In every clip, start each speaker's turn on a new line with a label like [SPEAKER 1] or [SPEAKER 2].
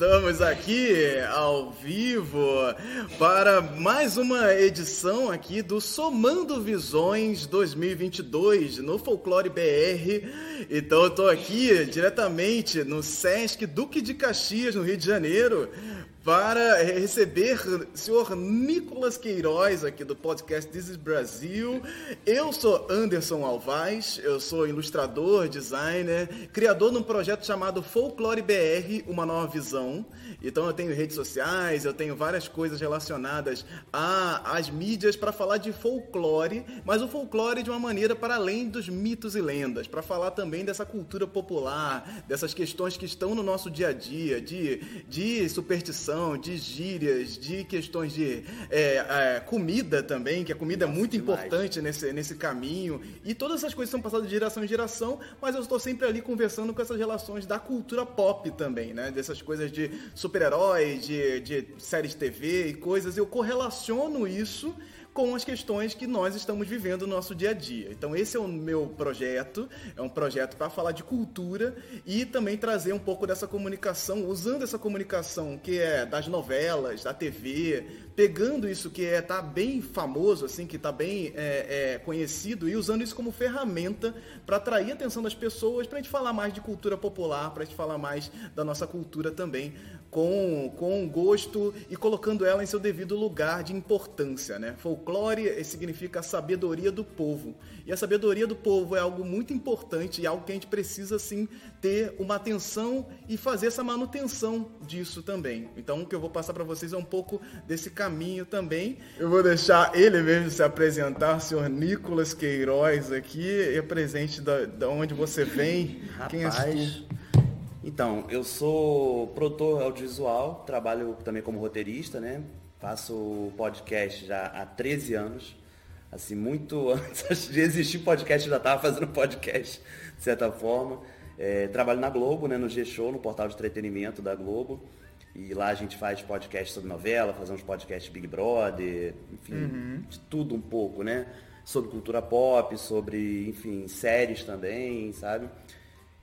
[SPEAKER 1] Estamos aqui ao vivo para mais uma edição aqui do Somando Visões 2022 no Folclore BR. Então eu tô aqui diretamente no Sesc Duque de Caxias, no Rio de Janeiro, para receber o senhor Nicolas Queiroz aqui do podcast This is Brasil. Eu sou Anderson Alvaz, eu sou ilustrador, designer, criador de um projeto chamado Folclore BR, uma nova visão. Então eu tenho redes sociais, eu tenho várias coisas relacionadas às mídias para falar de folclore, mas o folclore de uma maneira para além dos mitos e lendas, para falar também dessa cultura popular, dessas questões que estão no nosso dia a dia, de, de superstição, de gírias, de questões de é, é, comida também, que a comida é Nossa, é muito demais. importante nesse, nesse caminho. E todas essas coisas são passadas de geração em geração, mas eu estou sempre ali conversando com essas relações da cultura pop também, né? Dessas coisas de super-heróis, de, de séries de TV e coisas, eu correlaciono isso com as questões que nós estamos vivendo no nosso dia a dia. Então esse é o meu projeto, é um projeto para falar de cultura e também trazer um pouco dessa comunicação, usando essa comunicação que é das novelas, da TV, pegando isso que é tá bem famoso, assim, que está bem é, é, conhecido e usando isso como ferramenta para atrair a atenção das pessoas, para a gente falar mais de cultura popular, para a gente falar mais da nossa cultura também, com, com gosto e colocando ela em seu devido lugar de importância, né? Folclore significa a sabedoria do povo. E a sabedoria do povo é algo muito importante e algo que a gente precisa, sim, ter uma atenção e fazer essa manutenção disso também. Então, o que eu vou passar para vocês é um pouco desse caminho também. Eu vou deixar ele mesmo se apresentar, o senhor Nicolas Queiroz aqui, e presente da, da onde você vem.
[SPEAKER 2] Rapaz, Quem és tu? Então, eu sou produtor audiovisual, trabalho também como roteirista, né? Faço podcast já há 13 anos. Assim, muito antes de existir podcast, eu já estava fazendo podcast, de certa forma. É, trabalho na Globo, né, no G-Show, no portal de entretenimento da Globo. E lá a gente faz podcast sobre novela, fazemos podcast Big Brother, enfim, uhum. de tudo um pouco, né? Sobre cultura pop, sobre, enfim, séries também, sabe?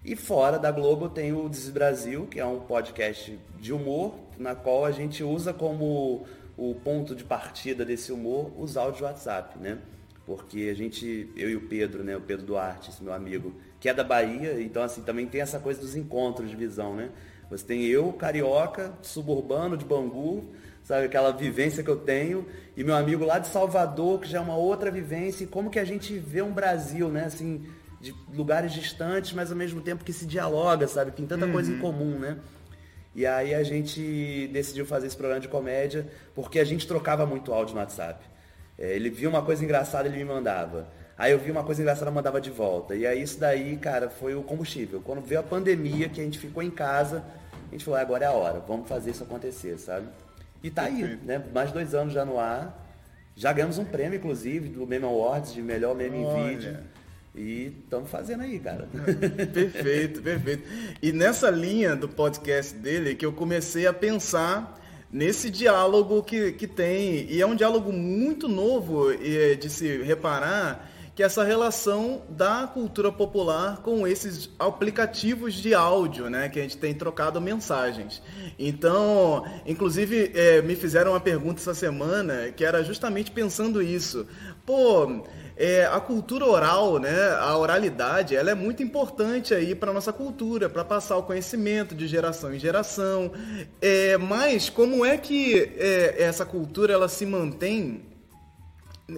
[SPEAKER 2] E fora da Globo tem o Des Brasil, que é um podcast de humor, na qual a gente usa como o ponto de partida desse humor os áudios WhatsApp, né? Porque a gente, eu e o Pedro, né, o Pedro Duarte, esse meu amigo, que é da Bahia, então assim, também tem essa coisa dos encontros de visão, né? Você tem eu, carioca, suburbano de Bangu, sabe, aquela vivência que eu tenho, e meu amigo lá de Salvador, que já é uma outra vivência, e como que a gente vê um Brasil, né, assim, de lugares distantes, mas ao mesmo tempo que se dialoga, sabe? Tem tanta uhum. coisa em uhum. comum, né? E aí a gente decidiu fazer esse programa de comédia porque a gente trocava muito áudio no WhatsApp. É, ele via uma coisa engraçada, ele me mandava. Aí eu vi uma coisa engraçada, mandava de volta. E aí isso daí, cara, foi o combustível. Quando veio a pandemia, que a gente ficou em casa, a gente falou, agora é a hora, vamos fazer isso acontecer, sabe? E tá aí, né? Mais dois anos já no ar. Já ganhamos um prêmio, inclusive, do Meme Awards de melhor meme Olha. em vídeo. E estamos fazendo aí, cara.
[SPEAKER 1] perfeito, perfeito. E nessa linha do podcast dele que eu comecei a pensar nesse diálogo que, que tem. E é um diálogo muito novo de se reparar que é essa relação da cultura popular com esses aplicativos de áudio, né, que a gente tem trocado mensagens. Então, inclusive, é, me fizeram uma pergunta essa semana que era justamente pensando isso. Pô, é, a cultura oral, né, a oralidade, ela é muito importante aí para nossa cultura, para passar o conhecimento de geração em geração. É, mas como é que é, essa cultura ela se mantém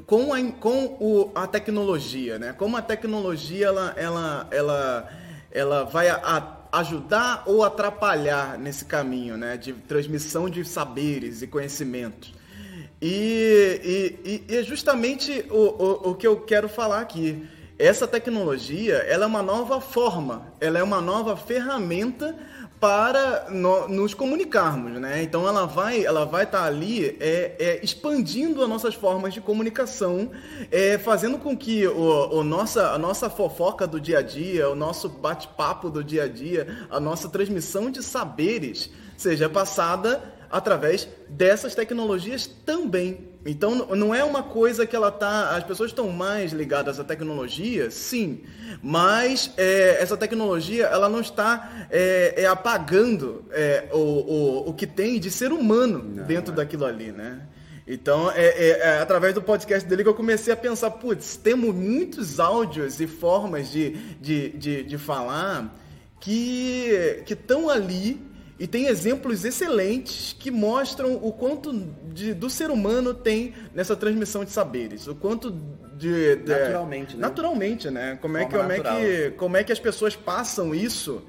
[SPEAKER 1] com a, com o, a tecnologia, né? Como a tecnologia ela, ela, ela, ela vai a, a ajudar ou atrapalhar nesse caminho, né, de transmissão de saberes e conhecimentos. E, e, e é justamente o, o, o que eu quero falar aqui. Essa tecnologia ela é uma nova forma, ela é uma nova ferramenta para no, nos comunicarmos, né? Então ela vai, ela vai estar tá ali é, é, expandindo as nossas formas de comunicação, é, fazendo com que o, o, nossa, a nossa fofoca do dia a dia, o nosso bate-papo do dia a dia, a nossa transmissão de saberes seja passada através dessas tecnologias também. Então não é uma coisa que ela tá. As pessoas estão mais ligadas à tecnologia, sim. Mas é, essa tecnologia ela não está é, é apagando é, o, o, o que tem de ser humano não, dentro é. daquilo ali, né? Então, é, é, é, através do podcast dele que eu comecei a pensar, putz, temos muitos áudios e formas de, de, de, de falar que estão ali e tem exemplos excelentes que mostram o quanto de, do ser humano tem nessa transmissão de saberes, o quanto de, de
[SPEAKER 2] naturalmente, né?
[SPEAKER 1] Naturalmente, né? Como é, que, como, é que, como é que as pessoas passam isso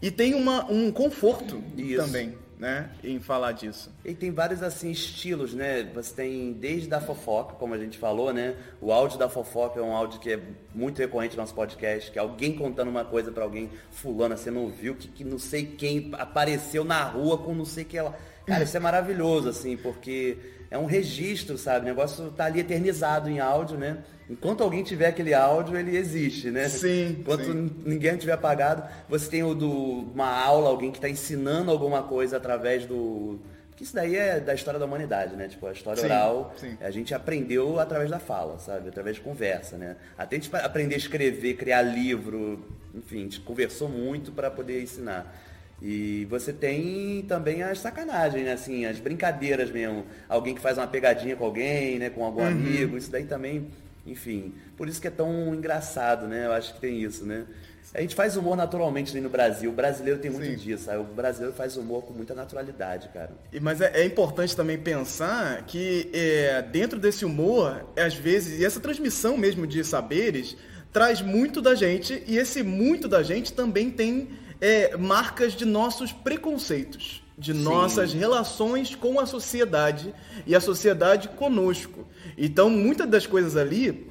[SPEAKER 1] e tem uma, um conforto isso. também né, em falar disso.
[SPEAKER 2] E tem vários assim estilos, né? Você tem desde a fofoca, como a gente falou, né? O áudio da fofoca é um áudio que é muito recorrente no nosso podcast, que é alguém contando uma coisa para alguém, fulana, você não viu que, que não sei quem apareceu na rua com não sei que ela. Cara, isso é maravilhoso, assim, porque é um registro, sabe? O negócio tá ali eternizado em áudio, né? Enquanto alguém tiver aquele áudio, ele existe, né?
[SPEAKER 1] Sim.
[SPEAKER 2] Enquanto
[SPEAKER 1] sim.
[SPEAKER 2] ninguém tiver apagado, você tem o do uma aula, alguém que está ensinando alguma coisa através do. Porque isso daí é da história da humanidade, né? Tipo, a história sim, oral, sim. a gente aprendeu através da fala, sabe? Através de conversa, né? Até a gente aprender a escrever, criar livro, enfim, a gente conversou muito para poder ensinar. E você tem também as sacanagens, né? Assim, as brincadeiras mesmo. Alguém que faz uma pegadinha com alguém, né? Com algum uhum. amigo. Isso daí também, enfim. Por isso que é tão engraçado, né? Eu acho que tem isso, né? A gente faz humor naturalmente ali no Brasil. O brasileiro tem muito Sim. disso. Sabe? O brasileiro faz humor com muita naturalidade, cara.
[SPEAKER 1] Mas é, é importante também pensar que é, dentro desse humor, às vezes, e essa transmissão mesmo de saberes traz muito da gente, e esse muito da gente também tem é, marcas de nossos preconceitos, de Sim. nossas relações com a sociedade e a sociedade conosco. Então, muitas das coisas ali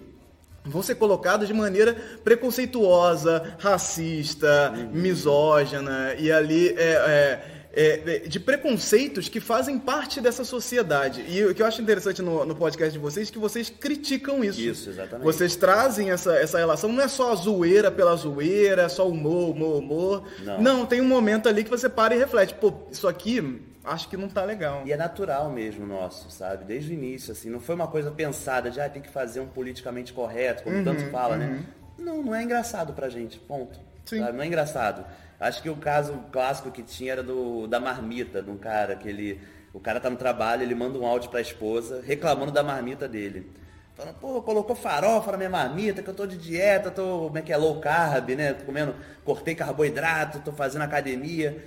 [SPEAKER 1] vão ser colocadas de maneira preconceituosa, racista, uhum. misógina, e ali é, é é, de preconceitos que fazem parte dessa sociedade. E o que eu acho interessante no, no podcast de vocês é que vocês criticam isso.
[SPEAKER 2] Isso, exatamente.
[SPEAKER 1] Vocês trazem essa, essa relação, não é só a zoeira pela zoeira, é só humor, humor, humor. Não. não, tem um momento ali que você para e reflete, pô, isso aqui acho que não tá legal.
[SPEAKER 2] E é natural mesmo nosso, sabe? Desde o início, assim, não foi uma coisa pensada de ah, tem que fazer um politicamente correto, como uhum, tanto fala, né? uhum. né? Não, não é engraçado pra gente, ponto. Sim. Sabe? Não é engraçado. Acho que o caso clássico que tinha era do da marmita, de um cara que ele. O cara tá no trabalho, ele manda um áudio pra esposa reclamando da marmita dele. Falando, pô, colocou farofa na minha marmita, que eu tô de dieta, tô, como é que é, low carb, né? Tô comendo, cortei carboidrato, tô fazendo academia.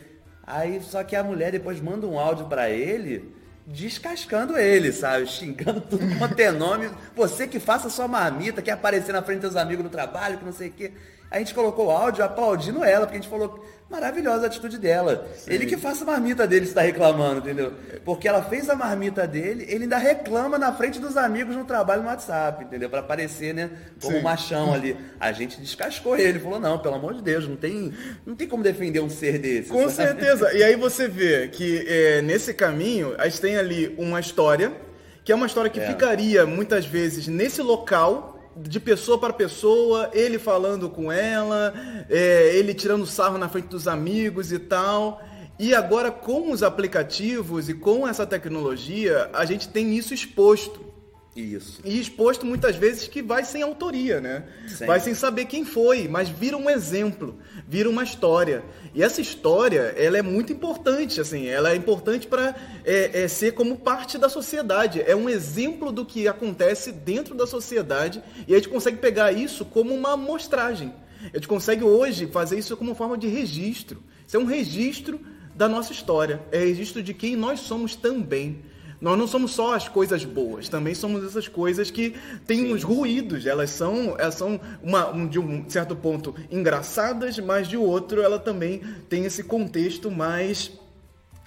[SPEAKER 2] Aí, só que a mulher depois manda um áudio para ele, descascando ele, sabe? Xingando tudo quanto é nome. Você que faça sua marmita, quer aparecer na frente dos amigos no trabalho, que não sei o quê. A gente colocou o áudio aplaudindo ela, porque a gente falou, maravilhosa a atitude dela. Sim. Ele que faça a marmita dele está reclamando, entendeu? Porque ela fez a marmita dele, ele ainda reclama na frente dos amigos no trabalho no WhatsApp, entendeu? Para aparecer, né, como Sim. um machão ali. A gente descascou ele, falou, não, pelo amor de Deus, não tem, não tem como defender um ser desse.
[SPEAKER 1] Com sabe? certeza. E aí você vê que é, nesse caminho, a gente tem ali uma história, que é uma história que é. ficaria muitas vezes nesse local de pessoa para pessoa, ele falando com ela, é, ele tirando sarro na frente dos amigos e tal. E agora, com os aplicativos e com essa tecnologia, a gente tem isso exposto.
[SPEAKER 2] Isso.
[SPEAKER 1] E exposto muitas vezes que vai sem autoria, né? Sim. Vai sem saber quem foi, mas vira um exemplo, vira uma história. E essa história, ela é muito importante, assim, ela é importante para é, é, ser como parte da sociedade. É um exemplo do que acontece dentro da sociedade e a gente consegue pegar isso como uma amostragem. A gente consegue hoje fazer isso como forma de registro. Isso é um registro da nossa história, é registro de quem nós somos também. Nós não somos só as coisas boas, também somos essas coisas que têm Sim. uns ruídos. Elas são, elas são uma, um, de um certo ponto engraçadas, mas de outro ela também tem esse contexto mais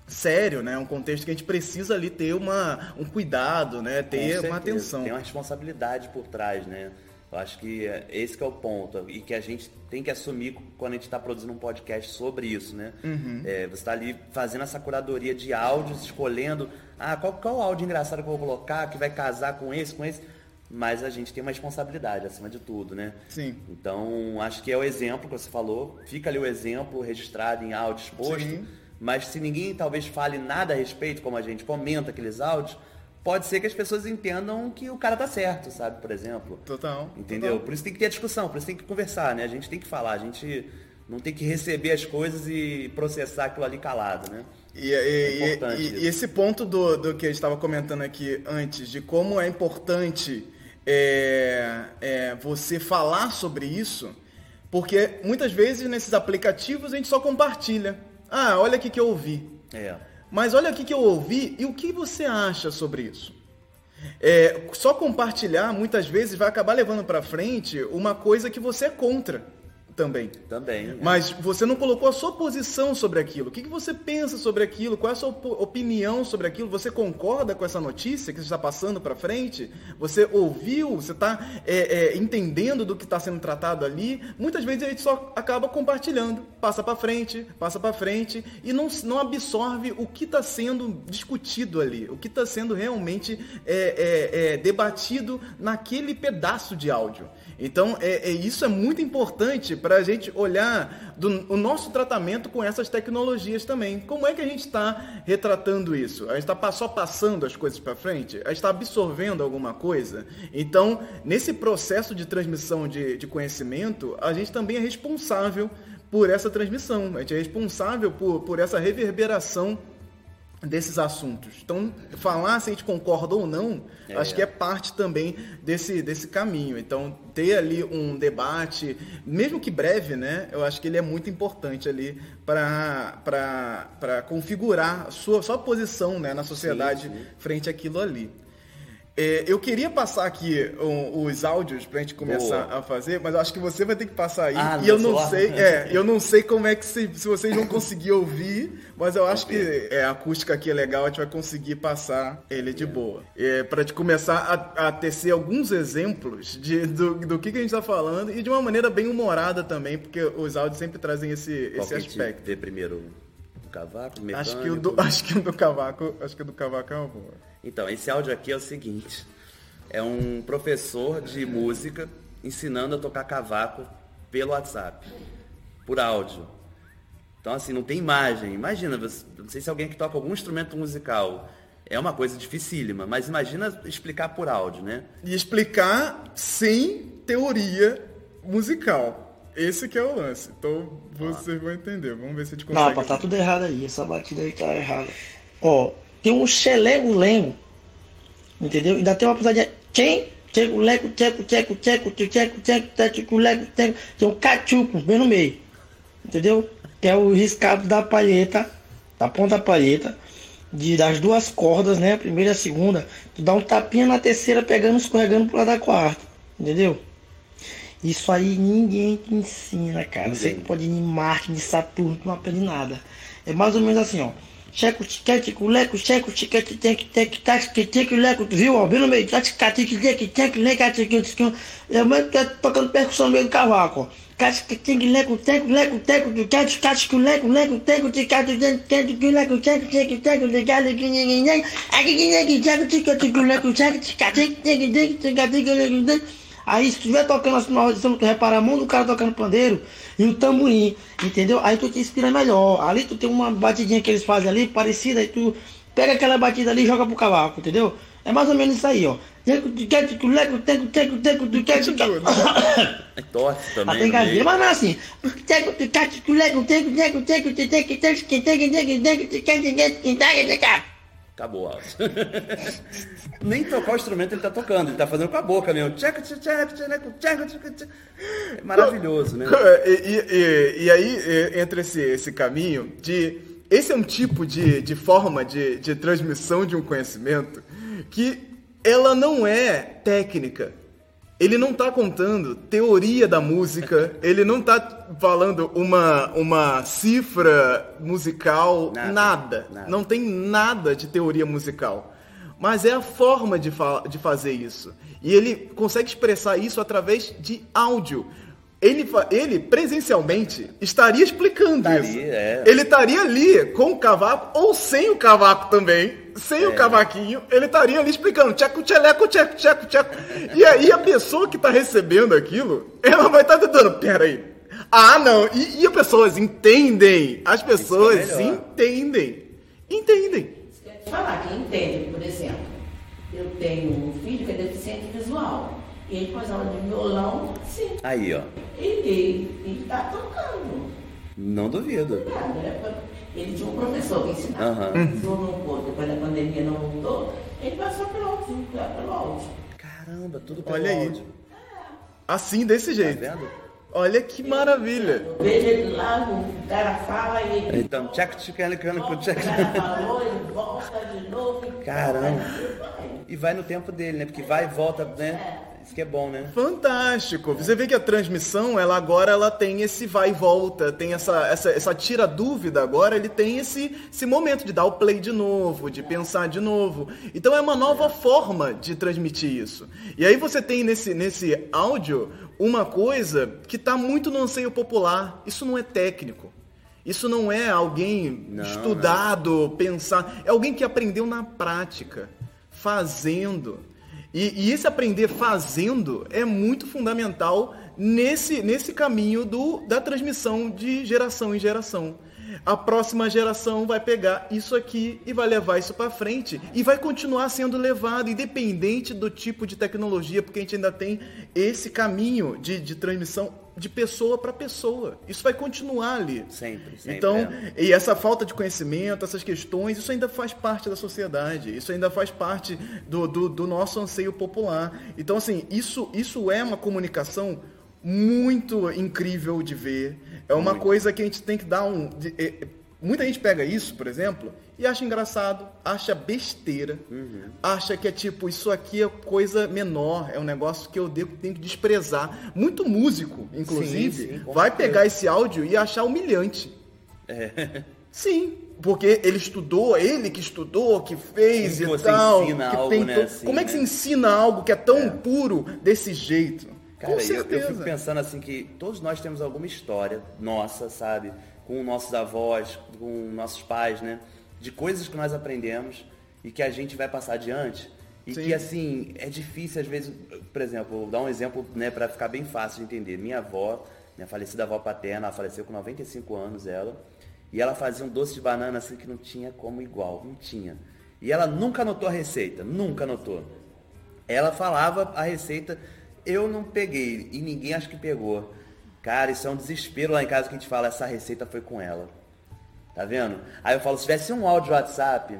[SPEAKER 1] sério, né? Um contexto que a gente precisa ali ter uma, um cuidado, né? Ter uma atenção.
[SPEAKER 2] Tem uma responsabilidade por trás, né? Eu acho que esse que é o ponto e que a gente tem que assumir quando a gente está produzindo um podcast sobre isso, né? Uhum. É, você está ali fazendo essa curadoria de áudios, escolhendo ah, qual, qual áudio engraçado que eu vou colocar, que vai casar com esse, com esse. Mas a gente tem uma responsabilidade acima de tudo, né?
[SPEAKER 1] Sim.
[SPEAKER 2] Então, acho que é o exemplo que você falou. Fica ali o exemplo registrado em áudio exposto. Sim. Mas se ninguém talvez fale nada a respeito, como a gente comenta aqueles áudios, pode ser que as pessoas entendam que o cara tá certo, sabe? Por exemplo.
[SPEAKER 1] Total.
[SPEAKER 2] Entendeu?
[SPEAKER 1] Total.
[SPEAKER 2] Por isso tem que ter a discussão, por isso tem que conversar, né? A gente tem que falar, a gente não tem que receber as coisas e processar aquilo ali calado, né?
[SPEAKER 1] E, e,
[SPEAKER 2] É
[SPEAKER 1] e, e, esse ponto do, do que a gente estava comentando aqui antes, de como é importante é, é, você falar sobre isso, porque muitas vezes nesses aplicativos a gente só compartilha. Ah, olha aqui que eu ouvi.
[SPEAKER 2] É.
[SPEAKER 1] Mas olha aqui que eu ouvi e o que você acha sobre isso? É, só compartilhar muitas vezes vai acabar levando para frente uma coisa que você é contra também.
[SPEAKER 2] Também.
[SPEAKER 1] Mas você não colocou a sua posição sobre aquilo. O que, que você pensa sobre aquilo? Qual é a sua opinião sobre aquilo? Você concorda com essa notícia que está passando para frente? Você ouviu? Você está é, é, entendendo do que está sendo tratado ali? Muitas vezes a gente só acaba compartilhando, passa para frente, passa para frente e não, não absorve o que está sendo discutido ali, o que está sendo realmente é, debatido naquele pedaço de áudio. Então, é, é, isso é muito importante para a gente olhar do, o nosso tratamento com essas tecnologias também. Como é que a gente está retratando isso? A gente está só passando as coisas para frente? A gente está absorvendo alguma coisa? Então, nesse processo de transmissão de, de conhecimento, a gente também é responsável por essa transmissão. A gente é responsável por, por essa reverberação desses assuntos. Então, falar se a gente concorda ou não, é. acho que é parte também desse, desse caminho. Então, ter ali um debate, mesmo que breve, né? Eu acho que ele é muito importante ali para configurar a sua, sua posição né, na sociedade sim, sim. frente àquilo ali. É, eu queria passar aqui um, os áudios pra gente começar Boa. a fazer, mas eu acho que você vai ter que passar aí. Ah, e eu não sei, é, eu não sei como é que se, se vocês vão conseguir ouvir, mas eu acho que é, a acústica aqui é legal, a gente vai conseguir passar ele de boa. É, pra gente começar a, a tecer alguns exemplos de, do, do que, que a gente tá falando e de uma maneira bem humorada também, porque os áudios sempre trazem esse, esse aspecto.
[SPEAKER 2] Ver primeiro o cavaco, mecânico.
[SPEAKER 1] Acho que o do, acho que o do cavaco, acho que o do cavaco é uma boa.
[SPEAKER 2] Então, esse áudio aqui é o seguinte: é um professor de música ensinando a tocar cavaco pelo WhatsApp, por áudio. Então, assim, não tem imagem. Imagina, não sei se alguém que toca algum instrumento musical é uma coisa dificílima, mas imagina explicar por áudio, né?
[SPEAKER 1] E explicar sem teoria musical. Esse que é o lance. Então vocês ah. vão entender. Vamos ver se a gente consegue.
[SPEAKER 3] Não, tá tudo errado aí. Essa batida aí tá errada. Ó, tem um xelego-lengo, entendeu? Ainda tem uma pisadinha. Quem? Tcheco, leco, tcheco, tcheco, tcheco, tcheco, tcheco, tcheco, leco, tcheco. Tem um cachuco bem no meio, entendeu? Que é o riscado da palheta, da ponta da palheta, de, das duas cordas, né? A primeira e a segunda. Tu dá um tapinha na terceira, pegando, escorregando pro lado da quarta, entendeu? Isso aí ninguém te ensina, cara. Você pode ir em Marte, em Saturno, tu não aprende nada. É mais ou menos assim, ó. Checo, tiquete, leco, checo, chique, tec, tec, tac, que tique, leco, viu? ó? Vendo meio, tac, catique, tique, tec, leca, tique, tique, eu mando tocando percussão no meio do cavaco. Casca, tique, leco, teco, leco, teco, do cat, casca, leco, leco, teco, ticado, dente, tento, que leco, teco, tique, teco, ligado, guinheguinhei, aguinhegue, teco, tique, tique, leco, teco, ticatique, tique, tique, tique, tique, leco, dente. Aí, se estiver tocando assim, nós dizemos que repara a mão do cara tocando pandeiro, e o tamborim, entendeu? Aí tu te inspira melhor. Ali tu tem uma batidinha que eles fazem ali, parecida, aí tu pega aquela batida ali e joga pro cavaco, entendeu? É mais ou menos isso aí, ó.
[SPEAKER 2] É torce também. Tem
[SPEAKER 3] galinha, mas não é assim.
[SPEAKER 2] Acabou o áudio. Nem tocar o instrumento ele tá tocando, ele tá fazendo com a boca mesmo. É maravilhoso, né?
[SPEAKER 1] E, e, e aí entra esse, esse caminho de. Esse é um tipo de, de forma de, de transmissão de um conhecimento que ela não é técnica ele não está contando teoria da música, ele não está falando uma, uma cifra musical, nada, nada. nada, Não tem nada de teoria musical. Mas é a forma de, fa de fazer isso. E ele consegue expressar isso através de áudio. Ele, ele presencialmente estaria explicando estaria, isso. É. Ele estaria ali com o cavaco ou sem o cavaco também sem é. o cavaquinho, ele estaria ali explicando tcheco, tcheleco, tcheco, tcheco, tcheco. E aí a pessoa que está recebendo aquilo, ela vai estar tá tentando, peraí. Ah, não. E, e as pessoas entendem. As pessoas é entendem. Entendem.
[SPEAKER 4] Falar que entende, por exemplo. Eu tenho um filho que é deficiente visual. E ele faz aula de violão, sim.
[SPEAKER 2] Aí, ó.
[SPEAKER 4] Ele está tocando.
[SPEAKER 2] Não duvido.
[SPEAKER 4] Ele tinha um professor que ensinava.
[SPEAKER 2] Aham.
[SPEAKER 4] Ensinou no curso, depois da pandemia não voltou. Ele passou pelo áudio, pelo áudio.
[SPEAKER 2] Caramba, tudo pelo
[SPEAKER 1] Olha aí.
[SPEAKER 2] áudio.
[SPEAKER 1] Assim, desse
[SPEAKER 2] Tá
[SPEAKER 1] jeito.
[SPEAKER 2] vendo?
[SPEAKER 1] Olha que maravilha.
[SPEAKER 4] Eu vejo ele lá, o cara fala e ele.
[SPEAKER 2] Então, tchac, tchac, tchac,
[SPEAKER 4] O cara falou, ele volta de novo. e
[SPEAKER 2] Caramba. E vai no tempo dele, né? Porque vai e volta, né? Isso que é bom, né?
[SPEAKER 1] Fantástico. Você vê que a transmissão, ela agora ela tem esse vai e volta, tem essa, essa, essa tira dúvida agora, ele tem esse, esse momento de dar o play de novo, de pensar de novo. Então é uma nova forma de transmitir isso. E aí você tem nesse, nesse áudio uma coisa que está muito no anseio popular. Isso não é técnico. Isso não é alguém
[SPEAKER 2] Não,
[SPEAKER 1] estudado, pensar. É alguém que aprendeu na prática, fazendo. E, e esse aprender fazendo é muito fundamental nesse, nesse caminho do, da transmissão de geração em geração. A próxima geração vai pegar isso aqui e vai levar isso para frente e vai continuar sendo levado, independente do tipo de tecnologia, porque a gente ainda tem esse caminho de, de transmissão de pessoa para pessoa. Isso vai continuar ali.
[SPEAKER 2] Sempre, sempre,
[SPEAKER 1] Então,
[SPEAKER 2] é.
[SPEAKER 1] e essa falta de conhecimento, essas questões, isso ainda faz parte da sociedade, isso ainda faz parte do, do, do nosso anseio popular. Então, assim, isso, isso é uma comunicação muito incrível de ver. É uma coisa que a gente tem que dar um. de- é- muita gente pega isso, por exemplo, e acha engraçado, acha besteira,
[SPEAKER 2] Uhum.
[SPEAKER 1] acha que é tipo, isso aqui é coisa menor, é um negócio que eu devo, tenho que desprezar. Muito músico, inclusive,
[SPEAKER 2] sim, com
[SPEAKER 1] vai pegar esse áudio e achar humilhante. Sim, porque ele estudou, ele que estudou, que fez
[SPEAKER 2] Como
[SPEAKER 1] e
[SPEAKER 2] você
[SPEAKER 1] tal.
[SPEAKER 2] ensina
[SPEAKER 1] que
[SPEAKER 2] algo,
[SPEAKER 1] tem
[SPEAKER 2] né, assim,
[SPEAKER 1] Como é que
[SPEAKER 2] né?
[SPEAKER 1] se ensina algo que é tão puro desse jeito?
[SPEAKER 2] Cara,
[SPEAKER 1] Com
[SPEAKER 2] eu, eu fico pensando assim que todos nós temos alguma história nossa, sabe? Com nossos avós, com nossos pais, né? De coisas que nós aprendemos e que a gente vai passar adiante. E
[SPEAKER 1] Sim.
[SPEAKER 2] que assim, é difícil às vezes, por exemplo, vou dar um exemplo, né, para ficar bem fácil de entender. Minha avó, minha falecida avó paterna, ela faleceu com 95 anos ela, e ela fazia um doce de banana assim que não tinha como igual, não tinha. E ela nunca anotou a receita, nunca anotou. Ela falava a receita, eu não peguei e ninguém acho que pegou. Cara, isso é um desespero lá em casa que a gente fala, essa receita foi com ela. Tá vendo? Aí eu falo, se tivesse um áudio WhatsApp,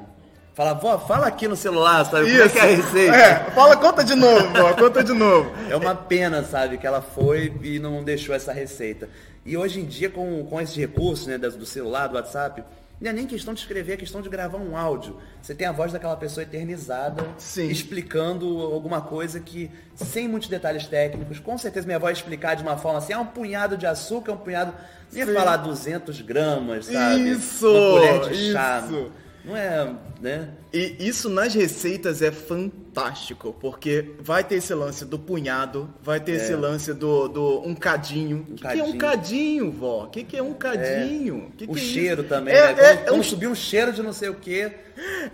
[SPEAKER 2] fala, vó, fala aqui no celular, sabe? Como é que é a receita?
[SPEAKER 1] É, fala, conta de novo, vó, conta de novo.
[SPEAKER 2] É uma pena, sabe, que ela foi e não deixou essa receita. E hoje em dia, com, com esses recursos, né, do celular, do WhatsApp, não é nem questão de escrever, é questão de gravar um áudio. Você tem a voz daquela pessoa eternizada,
[SPEAKER 1] Sim.
[SPEAKER 2] explicando alguma coisa que, sem muitos detalhes técnicos, com certeza minha voz explicar de uma forma assim, ah, um punhado de açúcar, um punhado... Não ia falar 200 gramas, sabe?
[SPEAKER 1] Isso,
[SPEAKER 2] Uma colher de chá.
[SPEAKER 1] isso.
[SPEAKER 2] Não é, né?
[SPEAKER 1] E isso nas receitas é fantástico, porque vai ter esse lance do punhado, vai ter esse lance do, do um cadinho. O que, que é um
[SPEAKER 2] cadinho.
[SPEAKER 1] vó? O que, que é um cadinho? Que
[SPEAKER 2] o
[SPEAKER 1] é
[SPEAKER 2] cheiro também,
[SPEAKER 1] é,
[SPEAKER 2] né? Quando,
[SPEAKER 1] É, é
[SPEAKER 2] quando
[SPEAKER 1] um
[SPEAKER 2] subir um cheiro de não sei o quê...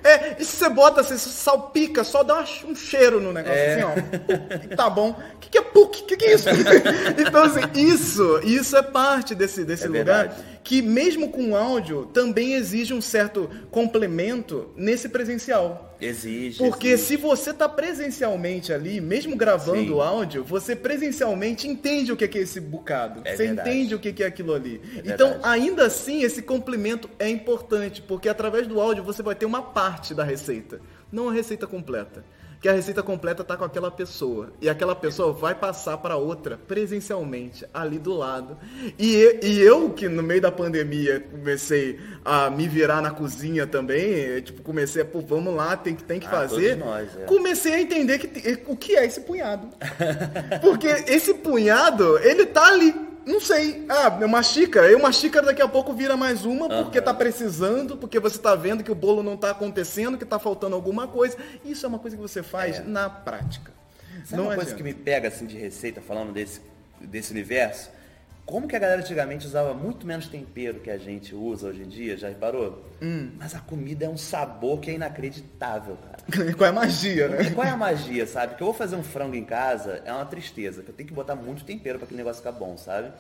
[SPEAKER 1] É, e se você bota, você salpica, só dá um cheiro no negócio,
[SPEAKER 2] É.
[SPEAKER 1] assim, ó. Puk, Tá bom. O que, que é PUC? O que, que é isso? então, assim, isso, isso é parte desse, desse
[SPEAKER 2] É
[SPEAKER 1] lugar
[SPEAKER 2] verdade.
[SPEAKER 1] Que, mesmo com áudio, também exige um certo complemento nesse presencial.
[SPEAKER 2] Exige.
[SPEAKER 1] Porque
[SPEAKER 2] exige.
[SPEAKER 1] se você tá presencialmente ali, mesmo gravando o áudio, você presencialmente entende o que que é esse bocado.
[SPEAKER 2] É
[SPEAKER 1] você
[SPEAKER 2] verdade.
[SPEAKER 1] entende o que que é aquilo ali.
[SPEAKER 2] É
[SPEAKER 1] então,
[SPEAKER 2] verdade.
[SPEAKER 1] ainda assim, esse complemento é importante, porque através do áudio você vai ter uma parte da receita, não a receita completa. Que a receita completa tá com aquela pessoa. E aquela pessoa vai passar para outra presencialmente, ali do lado. E, e- e eu, que no meio da pandemia comecei a me virar na cozinha também, eh, tipo, comecei a, pô, vamos lá, tem que, tem que
[SPEAKER 2] Ah,
[SPEAKER 1] fazer.
[SPEAKER 2] nós, é.
[SPEAKER 1] Comecei a entender que, te- o que é esse punhado. Porque esse punhado, ele tá ali. Não sei. Ah, é uma xícara. E uma xícara daqui a pouco vira mais uma porque tá precisando, porque você tá vendo que o bolo não tá acontecendo, que tá faltando alguma coisa. Isso é uma coisa que você faz na prática.
[SPEAKER 2] Sabe
[SPEAKER 1] não
[SPEAKER 2] uma coisa
[SPEAKER 1] adianta.
[SPEAKER 2] que me pega assim de receita, falando desse, desse universo? Como que a galera antigamente usava muito menos tempero que a gente usa hoje em dia, já reparou?
[SPEAKER 1] Hum.
[SPEAKER 2] Mas a comida é um sabor que é inacreditável, cara.
[SPEAKER 1] Qual é a magia,
[SPEAKER 2] E
[SPEAKER 1] né?
[SPEAKER 2] qual é a magia, sabe? Que eu vou fazer um frango em casa, é uma tristeza, que eu tenho que botar muito tempero para aquele negócio ficar bom, sabe?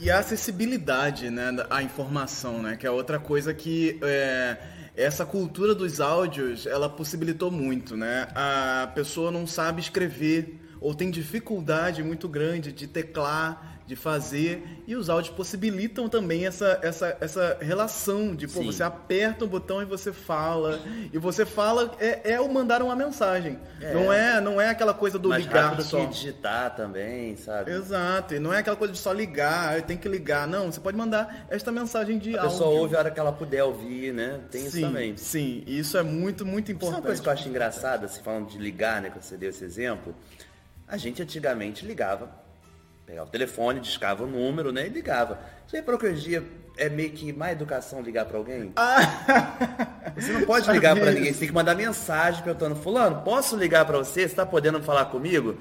[SPEAKER 1] E E a acessibilidade, né, à informação, né, que é outra coisa que é, essa cultura dos áudios, ela possibilitou muito, né? A pessoa não sabe escrever ou tem dificuldade muito grande de teclar, de fazer, e os áudios possibilitam também essa, essa, essa relação de, pô,
[SPEAKER 2] Sim.
[SPEAKER 1] você aperta o botão e você fala, e você fala, é, é o mandar uma mensagem,
[SPEAKER 2] É.
[SPEAKER 1] não é não é aquela coisa do
[SPEAKER 2] Mais
[SPEAKER 1] ligar só.
[SPEAKER 2] que digitar também, sabe?
[SPEAKER 1] Exato, e não é aquela coisa de só ligar, tem que ligar, não, você pode mandar esta mensagem de
[SPEAKER 2] A
[SPEAKER 1] áudio.
[SPEAKER 2] pessoa ouve a hora que ela puder ouvir, né? Tem isso
[SPEAKER 1] sim,
[SPEAKER 2] também.
[SPEAKER 1] Sim, e isso é muito, muito
[SPEAKER 2] Isso é uma
[SPEAKER 1] importante.
[SPEAKER 2] coisa que eu acho engraçada, se falando de ligar, né, que você deu esse exemplo. A gente antigamente ligava, pegava o telefone, discava o número, né, e ligava. Você reparou que hoje em dia é meio que má educação ligar pra alguém? Você não pode ligar pra ninguém, você tem que mandar mensagem perguntando, fulano, posso ligar pra você? Você tá podendo falar comigo?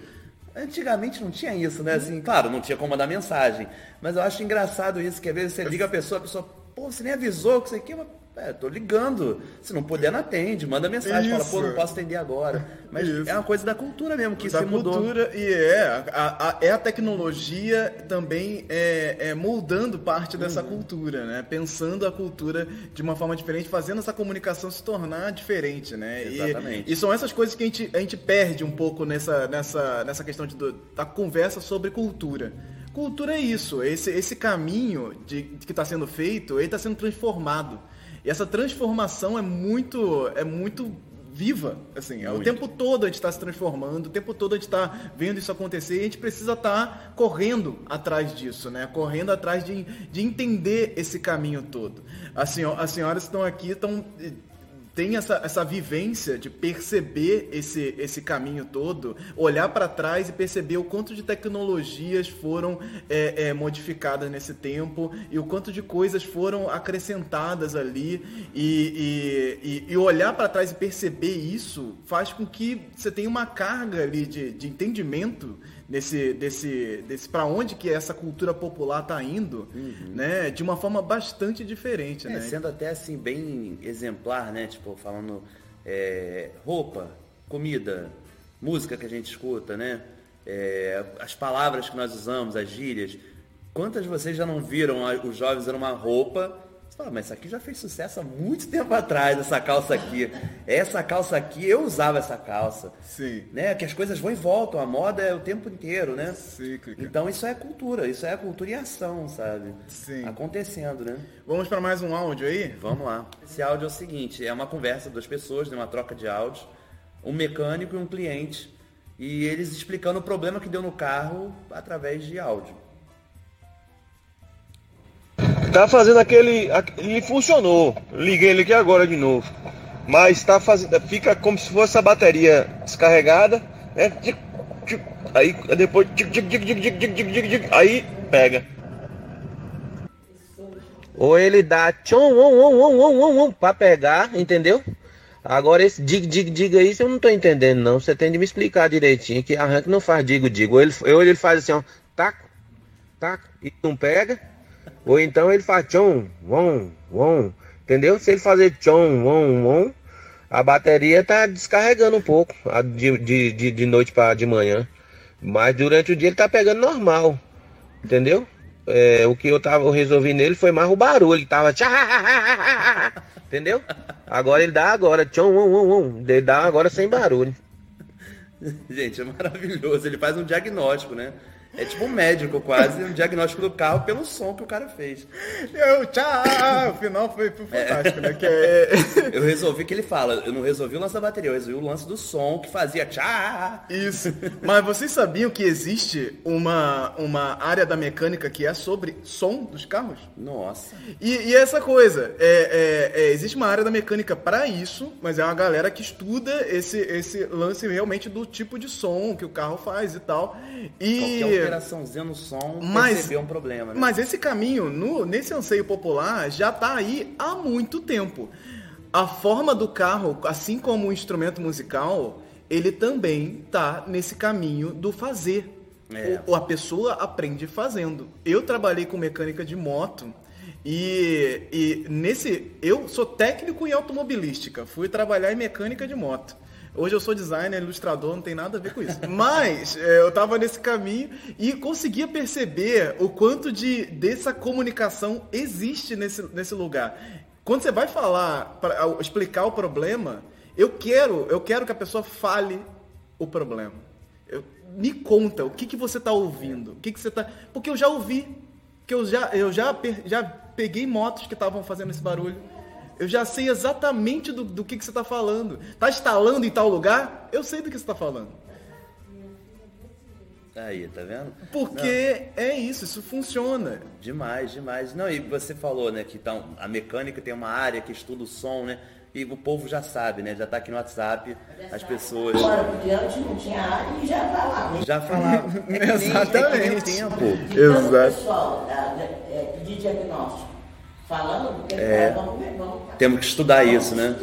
[SPEAKER 2] Antigamente não tinha isso, né? Assim, claro, não tinha como mandar mensagem. Mas eu acho engraçado isso, que às vezes você liga a pessoa, a pessoa, pô, você nem avisou que isso aqui, mas, é, tô ligando. Se não puder, não atende, manda mensagem, fala, pô,
[SPEAKER 1] Isso.
[SPEAKER 2] não posso atender agora. Mas
[SPEAKER 1] Isso.
[SPEAKER 2] é uma coisa da cultura mesmo, que
[SPEAKER 1] da
[SPEAKER 2] se mudou.
[SPEAKER 1] cultura e é a, a- é a tecnologia também é, é moldando parte dessa
[SPEAKER 2] Uhum.
[SPEAKER 1] cultura, né? Pensando a cultura de uma forma diferente, fazendo essa comunicação se tornar diferente, né? E-
[SPEAKER 2] Exatamente.
[SPEAKER 1] E, são essas coisas que a gente, a gente perde um pouco nessa, nessa, nessa questão de, da conversa sobre cultura. Cultura é isso, esse, esse caminho de, de que está sendo feito, ele está sendo transformado. E essa transformação é muito, é muito viva, assim, é o
[SPEAKER 2] Muito.
[SPEAKER 1] tempo todo a gente está se transformando, o tempo todo a gente está vendo isso acontecer e a gente precisa estar correndo atrás disso, né? Correndo atrás de, de entender esse caminho todo. As, senho- as senhoras estão aqui estão tem essa, essa vivência de perceber esse, esse caminho todo, olhar para trás e perceber o quanto de tecnologias foram é, é, modificadas nesse tempo e o quanto de coisas foram acrescentadas ali. E, e, e- olhar para trás e perceber isso faz com que você tenha uma carga ali de, de entendimento nesse, desse, desse para onde que essa cultura popular está indo, né? De uma forma bastante diferente,
[SPEAKER 2] É,
[SPEAKER 1] né?
[SPEAKER 2] sendo até assim bem exemplar, né? Tipo, falando é, roupa, comida, música que a gente escuta, né? É, as palavras que nós usamos, as gírias. Quantas vocês já não viram os jovens usando uma roupa? Você fala, mas isso aqui já fez sucesso há muito tempo atrás, essa calça aqui. Essa calça aqui, eu usava essa calça.
[SPEAKER 1] Sim.
[SPEAKER 2] Né? Que as coisas vão e voltam, a moda é o tempo inteiro, né?
[SPEAKER 1] Cíclica.
[SPEAKER 2] Então isso é cultura, isso é cultura em ação, sabe?
[SPEAKER 1] Sim.
[SPEAKER 2] Acontecendo, né?
[SPEAKER 1] Vamos para mais um áudio aí?
[SPEAKER 2] Vamos lá. Esse áudio é o seguinte, é uma conversa de duas pessoas, né, uma troca de áudios, um mecânico e um cliente, e eles explicando o problema que deu no carro através de áudio.
[SPEAKER 5] Tá fazendo aquele. Ele funcionou. Liguei ele aqui agora de novo. Mas tá fazendo. Fica como se fosse a bateria descarregada, né? Aí depois. Aí pega.
[SPEAKER 6] Ou ele dá tchon, on, on, on, pra pegar, entendeu? Agora esse diga digo, digo aí, eu não tô entendendo não. Você tem de me explicar direitinho que arranque não faz digo, digo. Ou ele, ou ele faz assim, ó, taco, taco, e não pega. Ou então ele faz tchom, om, om, entendeu? Se ele fazer tchom, om, om, a bateria tá descarregando um pouco de, de, de, de noite para de manhã. Mas durante o dia ele tá pegando normal, entendeu? É, o que eu tava resolvi nele foi mais o barulho, ele tava entendeu? Agora ele dá agora, tchom, um, um, um, ele dá agora sem barulho.
[SPEAKER 2] Gente, é maravilhoso, ele faz um diagnóstico, né? É tipo um médico quase, um diagnóstico do carro pelo som que o cara fez.
[SPEAKER 1] Eu, tchau! O final foi, foi fantástico, né? Que é...
[SPEAKER 2] Eu resolvi que ele fala, eu não resolvi o lance da bateria, eu resolvi o lance do som que fazia tchá.
[SPEAKER 1] Isso. Mas vocês sabiam que existe uma, uma área da mecânica que é sobre som dos carros?
[SPEAKER 2] Nossa.
[SPEAKER 1] E, e essa coisa, é, é, é, existe uma área da mecânica para isso, mas é uma galera que estuda esse, esse lance realmente do tipo de som que o carro faz e tal. E
[SPEAKER 2] Qualquer alteraçãozinha no som
[SPEAKER 1] Mas-
[SPEAKER 2] percebeu um problema, né?
[SPEAKER 1] Mas esse caminho, no- nesse anseio popular, já está aí há muito tempo. A forma do carro, assim como o instrumento musical, ele também está nesse caminho do fazer.
[SPEAKER 2] É.
[SPEAKER 1] O, a pessoa aprende fazendo. Eu trabalhei com mecânica de moto e, e nesse. Eu sou técnico em automobilística, fui trabalhar em mecânica de moto. Hoje eu sou designer, ilustrador, não tem nada a ver com isso. Mas é, eu tava nesse caminho e conseguia perceber o quanto de dessa comunicação existe nesse, nesse lugar. Quando você vai falar, para explicar o problema, eu quero, eu quero que a pessoa fale o problema. Eu, me conta o que, que você está ouvindo, o que, que você tá, porque eu já ouvi, que eu já eu já já peguei motos que estavam fazendo esse barulho. Eu já sei exatamente do, do que, que você está falando. Está instalando em tal lugar? Eu sei do que você está falando.
[SPEAKER 2] Aí, tá vendo?
[SPEAKER 1] Porque Não. é isso, isso funciona.
[SPEAKER 2] Demais, demais. Não, e você falou, né, que então, a mecânica tem uma área que estuda o som, né? E o povo já sabe, né? Já tá aqui no WhatsApp, as pessoas.
[SPEAKER 4] Agora, porque antes não tinha área e já falava.
[SPEAKER 2] Já falava. É
[SPEAKER 1] Exatamente.
[SPEAKER 2] Nem, é tempo.
[SPEAKER 4] Exato. pessoal, é, pedir diagnóstico falando, porque é, vamos, vamos,
[SPEAKER 2] temos que estudar isso, né?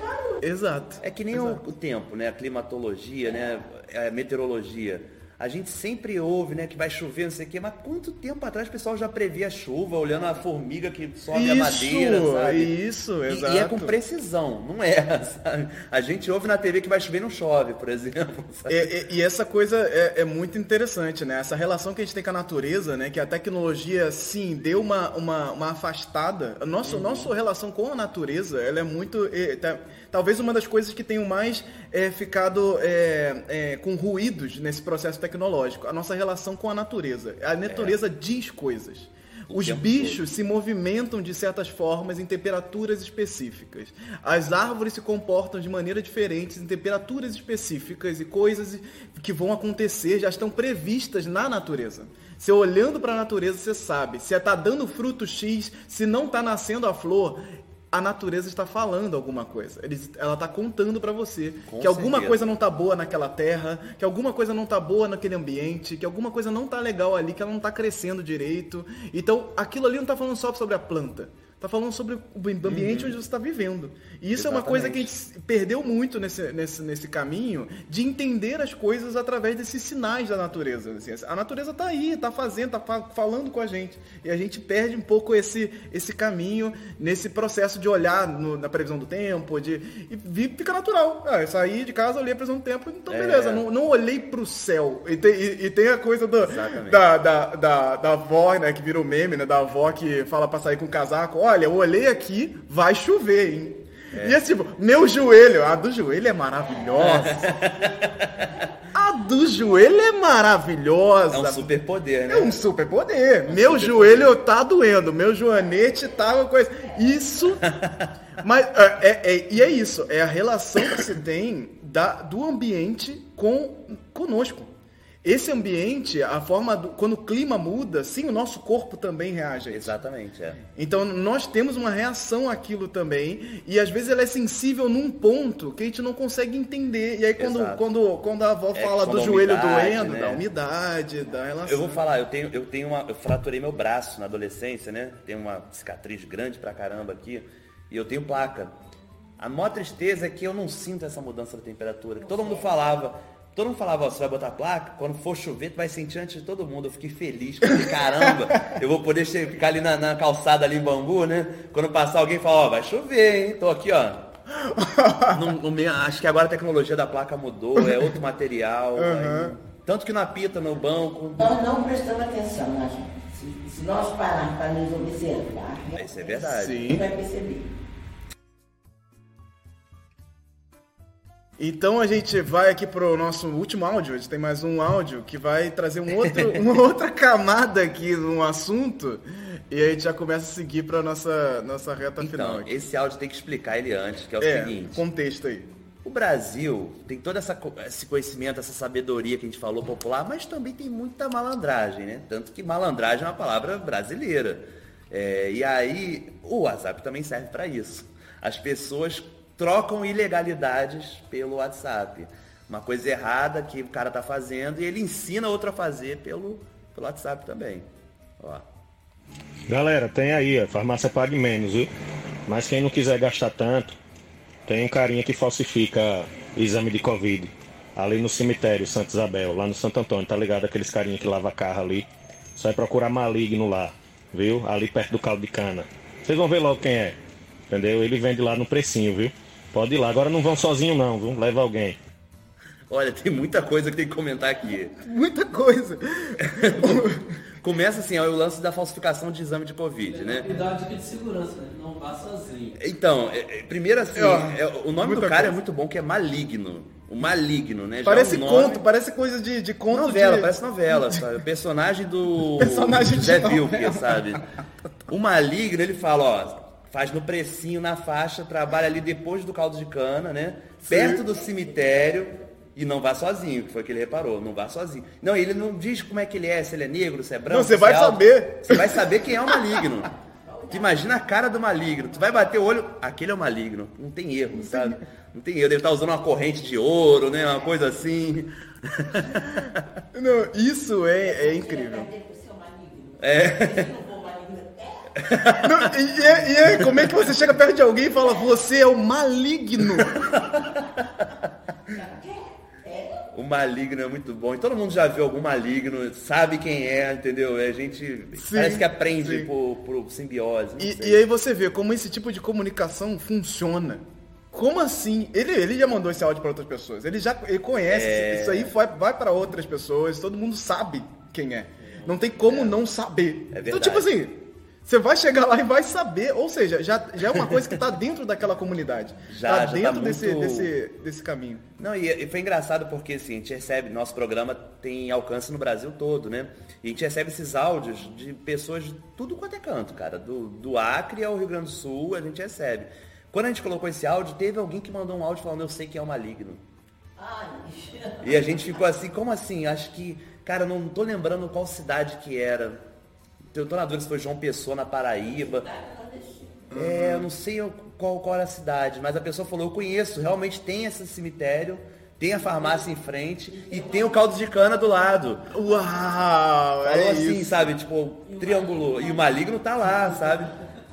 [SPEAKER 4] Barulho.
[SPEAKER 1] Exato.
[SPEAKER 2] É que nem o, o, tempo, né? A climatologia, né? A meteorologia a gente sempre ouve, né, que vai chover, não sei o quê, mas quanto tempo atrás o pessoal já previa chuva, olhando a formiga que sobe isso, a madeira, sabe?
[SPEAKER 1] Isso, exato.
[SPEAKER 2] E, e, é com precisão, não é, sabe? A gente ouve na TV que vai chover e não chove, por exemplo.
[SPEAKER 1] E, e, essa coisa é, é, muito interessante, né? Essa relação que a gente tem com a natureza, né? Que a tecnologia, sim, deu uma, uma, uma afastada. Nossa, uhum. nossa relação com a natureza, ela é muito... É, tá, talvez uma das coisas que tenham mais é, ficado é, é, com ruídos nesse processo tecnológico, a nossa relação com a natureza. A natureza diz coisas. Os bichos se movimentam de certas formas em temperaturas específicas. As árvores se comportam de maneira diferente em temperaturas específicas e coisas que vão acontecer já estão previstas na natureza. Você olhando para a natureza, você sabe se está dando fruto X, se não está nascendo a flor, a natureza está falando alguma coisa. ela está contando para você Com que alguma certeza. coisa não está boa naquela terra, que alguma coisa não está boa naquele ambiente, que alguma coisa não está legal ali, que ela não está crescendo direito. Então, aquilo ali não está falando só sobre a planta. Está falando sobre o ambiente uhum. onde você está vivendo. E isso Exatamente. é uma coisa que a gente perdeu muito nesse, nesse, nesse caminho de entender as coisas através desses sinais da natureza. Assim, a natureza está aí, está fazendo, está falando com a gente. E a gente perde um pouco esse, esse caminho nesse processo de olhar no, na previsão do tempo, de, e fica natural. Ah, eu saí de casa, olhei a previsão do tempo, então é. beleza, não, não olhei para o céu. E tem, e, e tem, a coisa do, da, da, da, da avó, né, que virou meme, né, da avó que fala para sair com casaco, olha, olha, eu olhei aqui, vai chover, hein? É. E assim, tipo, meu joelho, a do joelho é maravilhosa. a do joelho é maravilhosa.
[SPEAKER 2] É um superpoder, né?
[SPEAKER 1] É um superpoder. É um meu super joelho poder. tá doendo, meu joanete tá uma coisa. Isso. Mas é, é, é, e é isso, é a relação que se tem da, do ambiente com conosco. Esse ambiente, a forma do, quando o clima muda, sim, o nosso corpo também reage.
[SPEAKER 2] Exatamente, é.
[SPEAKER 1] Então nós temos uma reação àquilo também e às vezes ela é sensível num ponto que a gente não consegue entender. E aí quando quando quando a avó é, fala do joelho umidade, doendo, né? da umidade, da relação.
[SPEAKER 2] Eu vou falar, eu tenho eu tenho uma eu fraturei meu braço na adolescência, né? Tenho uma cicatriz grande pra caramba aqui e eu tenho placa. A maior tristeza é que eu não sinto essa mudança da temperatura. Que todo mundo falava, Todo mundo falava, ó, você vai botar placa, quando for chover, tu vai sentir antes de todo mundo. Eu fiquei feliz, falei, caramba, eu vou poder ficar ali na, na, calçada ali em bambu, né? Quando passar alguém fala, ó, vai chover, hein? Tô aqui, ó. no, no, acho que agora a tecnologia da placa mudou, é outro material. Uhum. Aí, tanto que não apita no banco.
[SPEAKER 4] Nós não prestamos atenção, né, gente? Se, se nós pararmos para nos observar,
[SPEAKER 2] isso é verdade.
[SPEAKER 4] Sim. vai perceber.
[SPEAKER 1] Então a gente vai aqui para o nosso último áudio. A gente tem mais um áudio que vai trazer um outro, uma outra camada aqui no assunto. E aí a gente já começa a seguir para nossa nossa reta
[SPEAKER 2] então,
[SPEAKER 1] final. Aqui.
[SPEAKER 2] Esse áudio tem que explicar ele antes, que é o
[SPEAKER 1] é,
[SPEAKER 2] seguinte.
[SPEAKER 1] Contexto aí.
[SPEAKER 2] O Brasil tem todo essa, esse conhecimento, essa sabedoria que a gente falou popular, mas também tem muita malandragem, né? Tanto que malandragem é uma palavra brasileira. É, e aí o WhatsApp também serve para isso. As pessoas trocam ilegalidades pelo WhatsApp. Uma coisa errada que o cara tá fazendo e ele ensina outro a fazer pelo, pelo WhatsApp também. Ó.
[SPEAKER 5] Galera, tem aí, a farmácia pague menos, viu? Mas quem não quiser gastar tanto, tem um carinha que falsifica exame de Covid. Ali no cemitério Santa Isabel, lá no Santo Antônio, tá ligado? Aqueles carinha que lava carro ali. Só é procurar maligno lá, viu? Ali perto do caldo de cana. Vocês vão ver logo quem é. Entendeu? Ele vende lá no precinho, viu? Pode ir lá. Agora não vão sozinho não, viu? Leva alguém.
[SPEAKER 2] Olha, tem muita coisa que tem que comentar aqui.
[SPEAKER 1] Muita coisa.
[SPEAKER 2] Começa assim, é o lance da falsificação de exame de Covid, né?
[SPEAKER 7] Dica de segurança, né? Não vá sozinho.
[SPEAKER 2] Então, é- é- primeiro assim,
[SPEAKER 1] Ó,
[SPEAKER 2] é- o nome do cara
[SPEAKER 1] coisa.
[SPEAKER 2] é muito bom, que é Maligno. O Maligno, né? Já
[SPEAKER 1] Parece
[SPEAKER 2] um
[SPEAKER 1] conto,
[SPEAKER 2] nome-
[SPEAKER 1] parece coisa de, de conto
[SPEAKER 2] Novela,
[SPEAKER 1] de...
[SPEAKER 2] parece novela, sabe? Personagem do
[SPEAKER 1] Personagem de
[SPEAKER 2] Zé. Vilker, sabe? O Maligno, ele fala, ó, faz no precinho, na faixa, trabalha ali depois do caldo de cana, né? Perto do cemitério e não vá sozinho, que foi o que ele reparou, não vá sozinho. Não, ele não diz como é que ele é, se ele é negro, se é branco.
[SPEAKER 1] Não, você
[SPEAKER 2] se
[SPEAKER 1] vai
[SPEAKER 2] é
[SPEAKER 1] saber.
[SPEAKER 2] Você vai saber quem é o Maligno. Tu imagina a cara do maligno. Tu vai bater o olho, aquele é o maligno. Não tem erro, sabe? Não tem erro. Deve estar usando uma corrente de ouro, né? Uma coisa assim.
[SPEAKER 1] Não, isso é, é incrível.
[SPEAKER 2] É.
[SPEAKER 1] Não, e, e- é, como é que você chega perto de alguém e fala, você é o maligno?
[SPEAKER 2] O maligno é muito bom. E todo mundo já viu algum maligno, sabe quem é, entendeu? A gente
[SPEAKER 1] Sim,
[SPEAKER 2] parece que aprende
[SPEAKER 1] sim.
[SPEAKER 2] por, por simbiose.
[SPEAKER 1] E, e aí você vê como esse tipo de comunicação funciona. Como assim? Ele, ele já mandou esse áudio para outras pessoas. Ele já ele conhece.
[SPEAKER 2] É.
[SPEAKER 1] Isso aí vai, vai para outras pessoas. Todo mundo sabe quem é. Não tem como não saber.
[SPEAKER 2] É
[SPEAKER 1] então, tipo assim, você vai chegar lá e vai saber. Ou seja, já, já é uma coisa que está dentro daquela comunidade.
[SPEAKER 2] Já,
[SPEAKER 1] tá
[SPEAKER 2] já tá
[SPEAKER 1] dentro desse,
[SPEAKER 2] muito-
[SPEAKER 1] desse, desse caminho.
[SPEAKER 2] Não, e, e foi engraçado porque assim, a gente recebe, nosso programa tem alcance no Brasil todo, né? E a gente recebe esses áudios de pessoas de tudo quanto é canto, cara. Do, do Acre ao Rio Grande do Sul, a gente recebe. Quando a gente colocou esse áudio, teve alguém que mandou um áudio falando, eu sei que é o maligno. E a gente ficou assim, como assim? Acho que, cara, eu não tô lembrando qual cidade que era. Eu tô na dúvida se foi João Pessoa, na Paraíba. É, eu não sei qual, qual era a cidade, mas a pessoa falou, eu conheço, realmente tem esse cemitério, tem a farmácia em frente e tem o caldo de cana do lado.
[SPEAKER 1] Uau!
[SPEAKER 2] Falou
[SPEAKER 1] é
[SPEAKER 2] assim,
[SPEAKER 1] isso.
[SPEAKER 2] sabe, tipo, triangulou. E o maligno tá lá, sabe?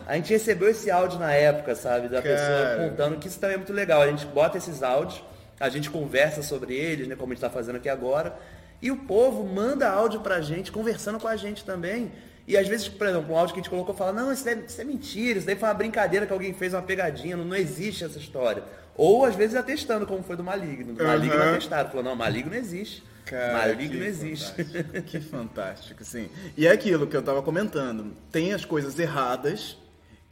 [SPEAKER 2] A gente recebeu esse áudio na época, sabe, da
[SPEAKER 1] Cara.
[SPEAKER 2] pessoa contando que isso também é muito legal. A gente bota esses áudios, a gente conversa sobre eles, né, como a gente tá fazendo aqui agora. E o povo manda áudio pra gente, conversando com a gente também. E às vezes, por exemplo, um áudio que a gente colocou fala, não, isso, isso é mentira, isso daí foi uma brincadeira que alguém fez uma pegadinha, não, não existe essa história. Ou às vezes atestando, como foi do maligno. Do maligno
[SPEAKER 1] Aham.
[SPEAKER 2] atestado. Falou, não, maligno existe.
[SPEAKER 1] Cara,
[SPEAKER 2] maligno existe.
[SPEAKER 1] fantástico, Que fantástico, sim. E é aquilo que eu tava comentando. Tem as coisas erradas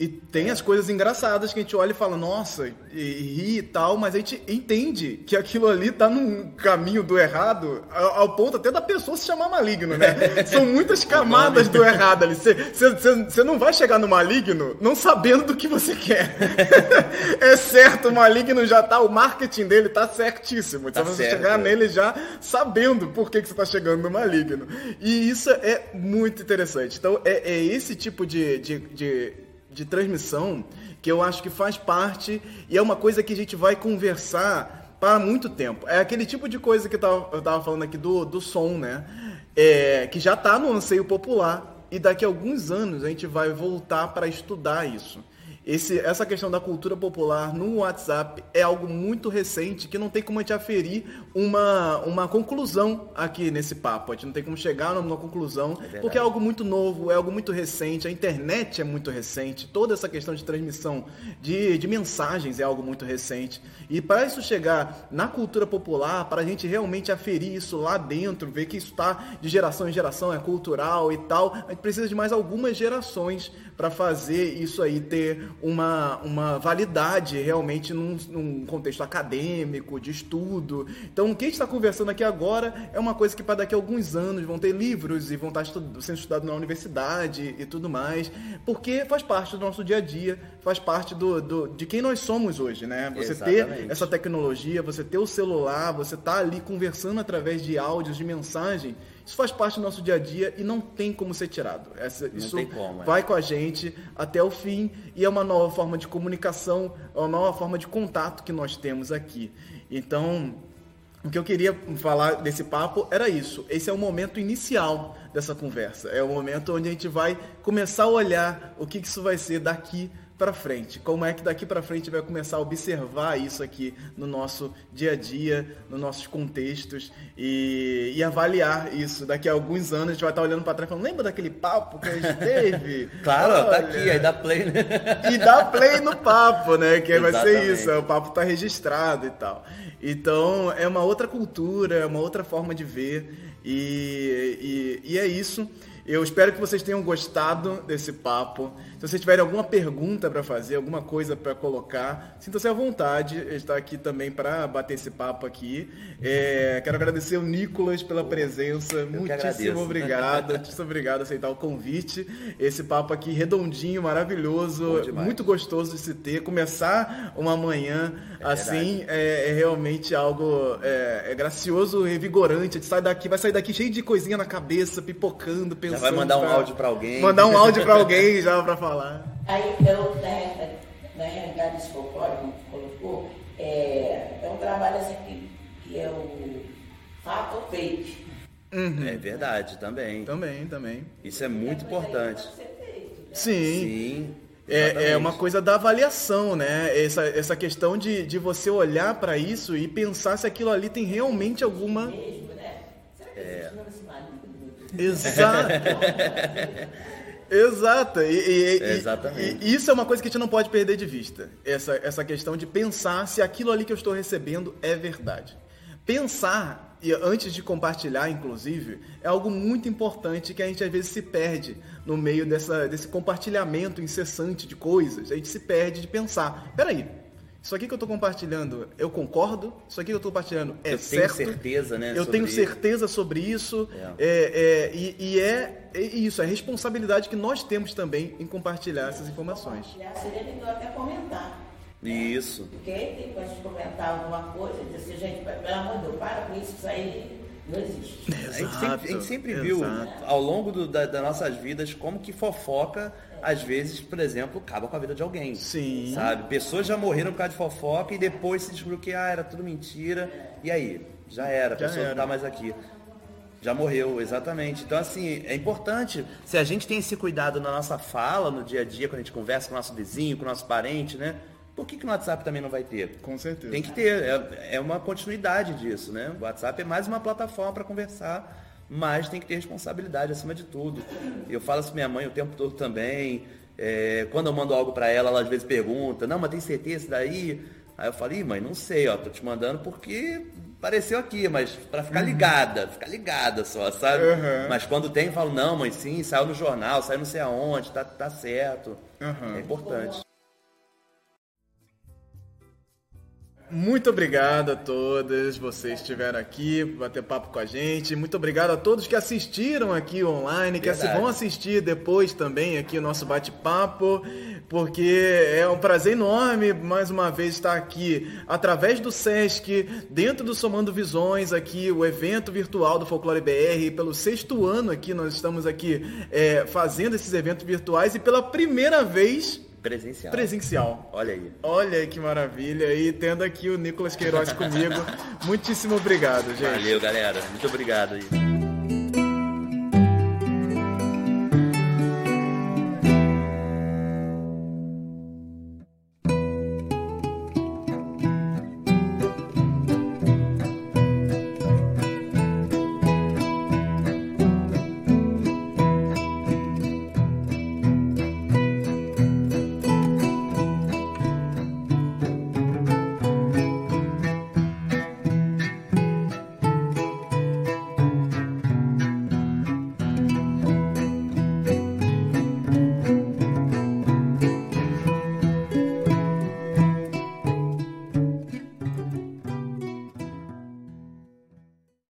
[SPEAKER 1] e tem as coisas engraçadas que a gente olha e fala, nossa, e, ri e tal, mas a gente entende que aquilo ali tá num caminho do errado, ao, ao ponto até da pessoa se chamar maligno, né? São muitas camadas do errado ali. Você não vai chegar no maligno não sabendo do que você quer. é certo, o maligno já tá, o marketing dele tá certíssimo.
[SPEAKER 2] Tá
[SPEAKER 1] Então você
[SPEAKER 2] certo,
[SPEAKER 1] chegar nele ele já sabendo por que, que você está chegando no maligno. E isso é muito interessante. Então, é, é esse tipo de, de, de, de transmissão que eu acho que faz parte e é uma coisa que a gente vai conversar para muito tempo. É aquele tipo de coisa que eu tava, eu tava falando aqui do, do som, né? É, que já está no anseio popular e daqui a alguns anos a gente vai voltar para estudar isso. Esse, essa questão da cultura popular no WhatsApp é algo muito recente que não tem como a gente aferir uma, uma conclusão aqui nesse papo. A gente não tem como chegar numa conclusão, porque é algo muito novo, é algo muito recente, a internet é muito recente, toda essa questão de transmissão de, de mensagens é algo muito recente. E para isso chegar na cultura popular, para a gente realmente aferir isso lá dentro, ver que isso está de geração em geração, é cultural e tal, a gente precisa de mais algumas gerações para fazer isso aí ter uma, uma validade realmente num, num contexto acadêmico, de estudo. Então, o que a gente está conversando aqui agora é uma coisa que para daqui a alguns anos vão ter livros e vão estar estu- sendo estudados na universidade e tudo mais, porque faz parte do nosso dia a dia, faz parte do, do- de quem nós somos hoje, né? Você ter
[SPEAKER 2] Exatamente.
[SPEAKER 1] essa tecnologia, você ter o celular, você tá ali conversando através de áudios, de mensagem, isso faz parte do nosso dia a dia e não tem como ser tirado. Essa, isso
[SPEAKER 2] como, é.
[SPEAKER 1] vai com a gente até o fim e é uma nova forma de comunicação, é uma nova forma de contato que nós temos aqui. Então, o que eu queria falar desse papo era isso. Esse é o momento inicial dessa conversa. É o momento onde a gente vai começar a olhar o que que isso vai ser daqui para frente? Como é que daqui para frente vai começar a observar isso aqui no nosso dia a dia, nos nossos contextos e, e avaliar isso? Daqui a alguns anos a gente vai estar olhando para trás e falando, lembra daquele papo que a gente teve?
[SPEAKER 2] Claro, tá
[SPEAKER 1] Olha.
[SPEAKER 2] aqui, aí dá play, né?
[SPEAKER 1] E dá play no papo, né? Que vai ser isso, o papo tá registrado e tal. Então é uma outra cultura, é uma outra forma de ver e, e, e é isso. Eu espero que vocês tenham gostado desse papo. Se vocês tiverem alguma pergunta para fazer, alguma coisa para colocar, sinta-se à vontade. Está aqui também para bater esse papo aqui. É, quero agradecer o Nicolas pela presença. Muitíssimo
[SPEAKER 2] agradeço.
[SPEAKER 1] obrigado. Muitíssimo obrigado por aceitar o convite. Esse papo aqui redondinho, maravilhoso, muito gostoso de se ter. Começar uma manhã
[SPEAKER 2] É
[SPEAKER 1] assim é, é realmente algo é, é gracioso, revigorante. A gente sai daqui, vai sair daqui cheio de coisinha na cabeça, pipocando,
[SPEAKER 2] Já
[SPEAKER 1] pensando.
[SPEAKER 2] vai mandar um
[SPEAKER 1] pra-
[SPEAKER 2] áudio pra alguém.
[SPEAKER 1] Mandar um áudio pra alguém já pra falar.
[SPEAKER 4] Aí eu, na, na realidade, esse folclore que colocou, é, é um trabalho assim que, que é o fato ou fake.
[SPEAKER 2] É verdade, também.
[SPEAKER 1] Também, também.
[SPEAKER 2] Isso é muito importante.
[SPEAKER 1] Sim.
[SPEAKER 2] Sim.
[SPEAKER 1] É, é uma coisa da avaliação, né? Essa, essa questão de, de você olhar pra isso e pensar se aquilo ali tem realmente alguma.
[SPEAKER 4] Mesmo, né? Será que marido do meu
[SPEAKER 1] Exato. Exato. E, e-
[SPEAKER 2] Exatamente.
[SPEAKER 1] e isso é uma coisa que a gente não pode perder de vista. Essa, essa questão de pensar se aquilo ali que eu estou recebendo é verdade. Pensar, e antes de compartilhar, inclusive, é algo muito importante que a gente às vezes se perde no meio dessa, desse compartilhamento incessante de coisas. A gente se perde de pensar. Peraí, isso aqui que eu estou compartilhando, eu concordo? Isso aqui que eu estou compartilhando é
[SPEAKER 2] Eu tenho
[SPEAKER 1] certo?
[SPEAKER 2] certeza, né,
[SPEAKER 1] Eu
[SPEAKER 2] sobre
[SPEAKER 1] tenho
[SPEAKER 2] isso.
[SPEAKER 1] certeza sobre isso.
[SPEAKER 2] É.
[SPEAKER 1] É, é, e, e é, é isso, é responsabilidade que nós temos também em compartilhar essas informações.
[SPEAKER 4] compartilhar, seria legal até comentar.
[SPEAKER 2] Isso.
[SPEAKER 4] Porque aí tem gente comentar alguma coisa e dizer assim, gente, pelo amor de Deus, para com isso, isso aí não existe.
[SPEAKER 2] A gente sempre, a gente sempre viu
[SPEAKER 1] exato.
[SPEAKER 2] ao longo do- da- das nossas vidas como que fofoca, às vezes, por exemplo, acaba com a vida de alguém.
[SPEAKER 1] Sim.
[SPEAKER 2] Sabe? Pessoas já morreram por causa de fofoca e depois se descobriu que ah, era tudo mentira. E aí? Já era, a
[SPEAKER 1] Já
[SPEAKER 2] pessoa
[SPEAKER 1] era.
[SPEAKER 2] não tá mais aqui. Já morreu, exatamente. Então, assim, é importante, se a gente tem esse cuidado na nossa fala, no dia a dia, quando a gente conversa com o nosso vizinho, com o nosso parente, né? Por que, que no WhatsApp também não vai ter?
[SPEAKER 1] Com certeza.
[SPEAKER 2] Tem que ter, é, é uma continuidade disso, né? O WhatsApp é mais uma plataforma para conversar, mas tem que ter responsabilidade acima de tudo. Eu falo isso minha mãe o tempo todo também. é, quando eu mando algo para ela, ela às vezes pergunta, não, mas tem certeza daí? Aí eu falo, Ih, mãe, não sei, ó, tô te mandando porque apareceu aqui, mas para ficar ligada, ficar ligada só, sabe?
[SPEAKER 1] Uhum.
[SPEAKER 2] Mas quando tem, eu falo, não, mãe, sim, saiu no jornal, saiu não sei aonde, tá, tá certo.
[SPEAKER 1] Uhum.
[SPEAKER 2] É importante.
[SPEAKER 1] Muito obrigado a todas vocês que estiveram aqui, bater papo com a gente. Muito obrigado a todos que assistiram aqui online, que
[SPEAKER 2] Verdade.
[SPEAKER 1] vão assistir depois também aqui o nosso bate-papo, porque é um prazer enorme mais uma vez estar aqui através do SESC, dentro do Somando Visões, aqui o evento virtual do Folclore BR. Pelo sexto ano aqui nós estamos aqui é, fazendo esses eventos virtuais e pela primeira vez
[SPEAKER 2] Presencial.
[SPEAKER 1] presencial.
[SPEAKER 2] Olha aí.
[SPEAKER 1] Olha que maravilha. E tendo aqui o Nicolas Queiroz comigo. Muitíssimo obrigado, gente.
[SPEAKER 2] Valeu, galera. Muito obrigado aí.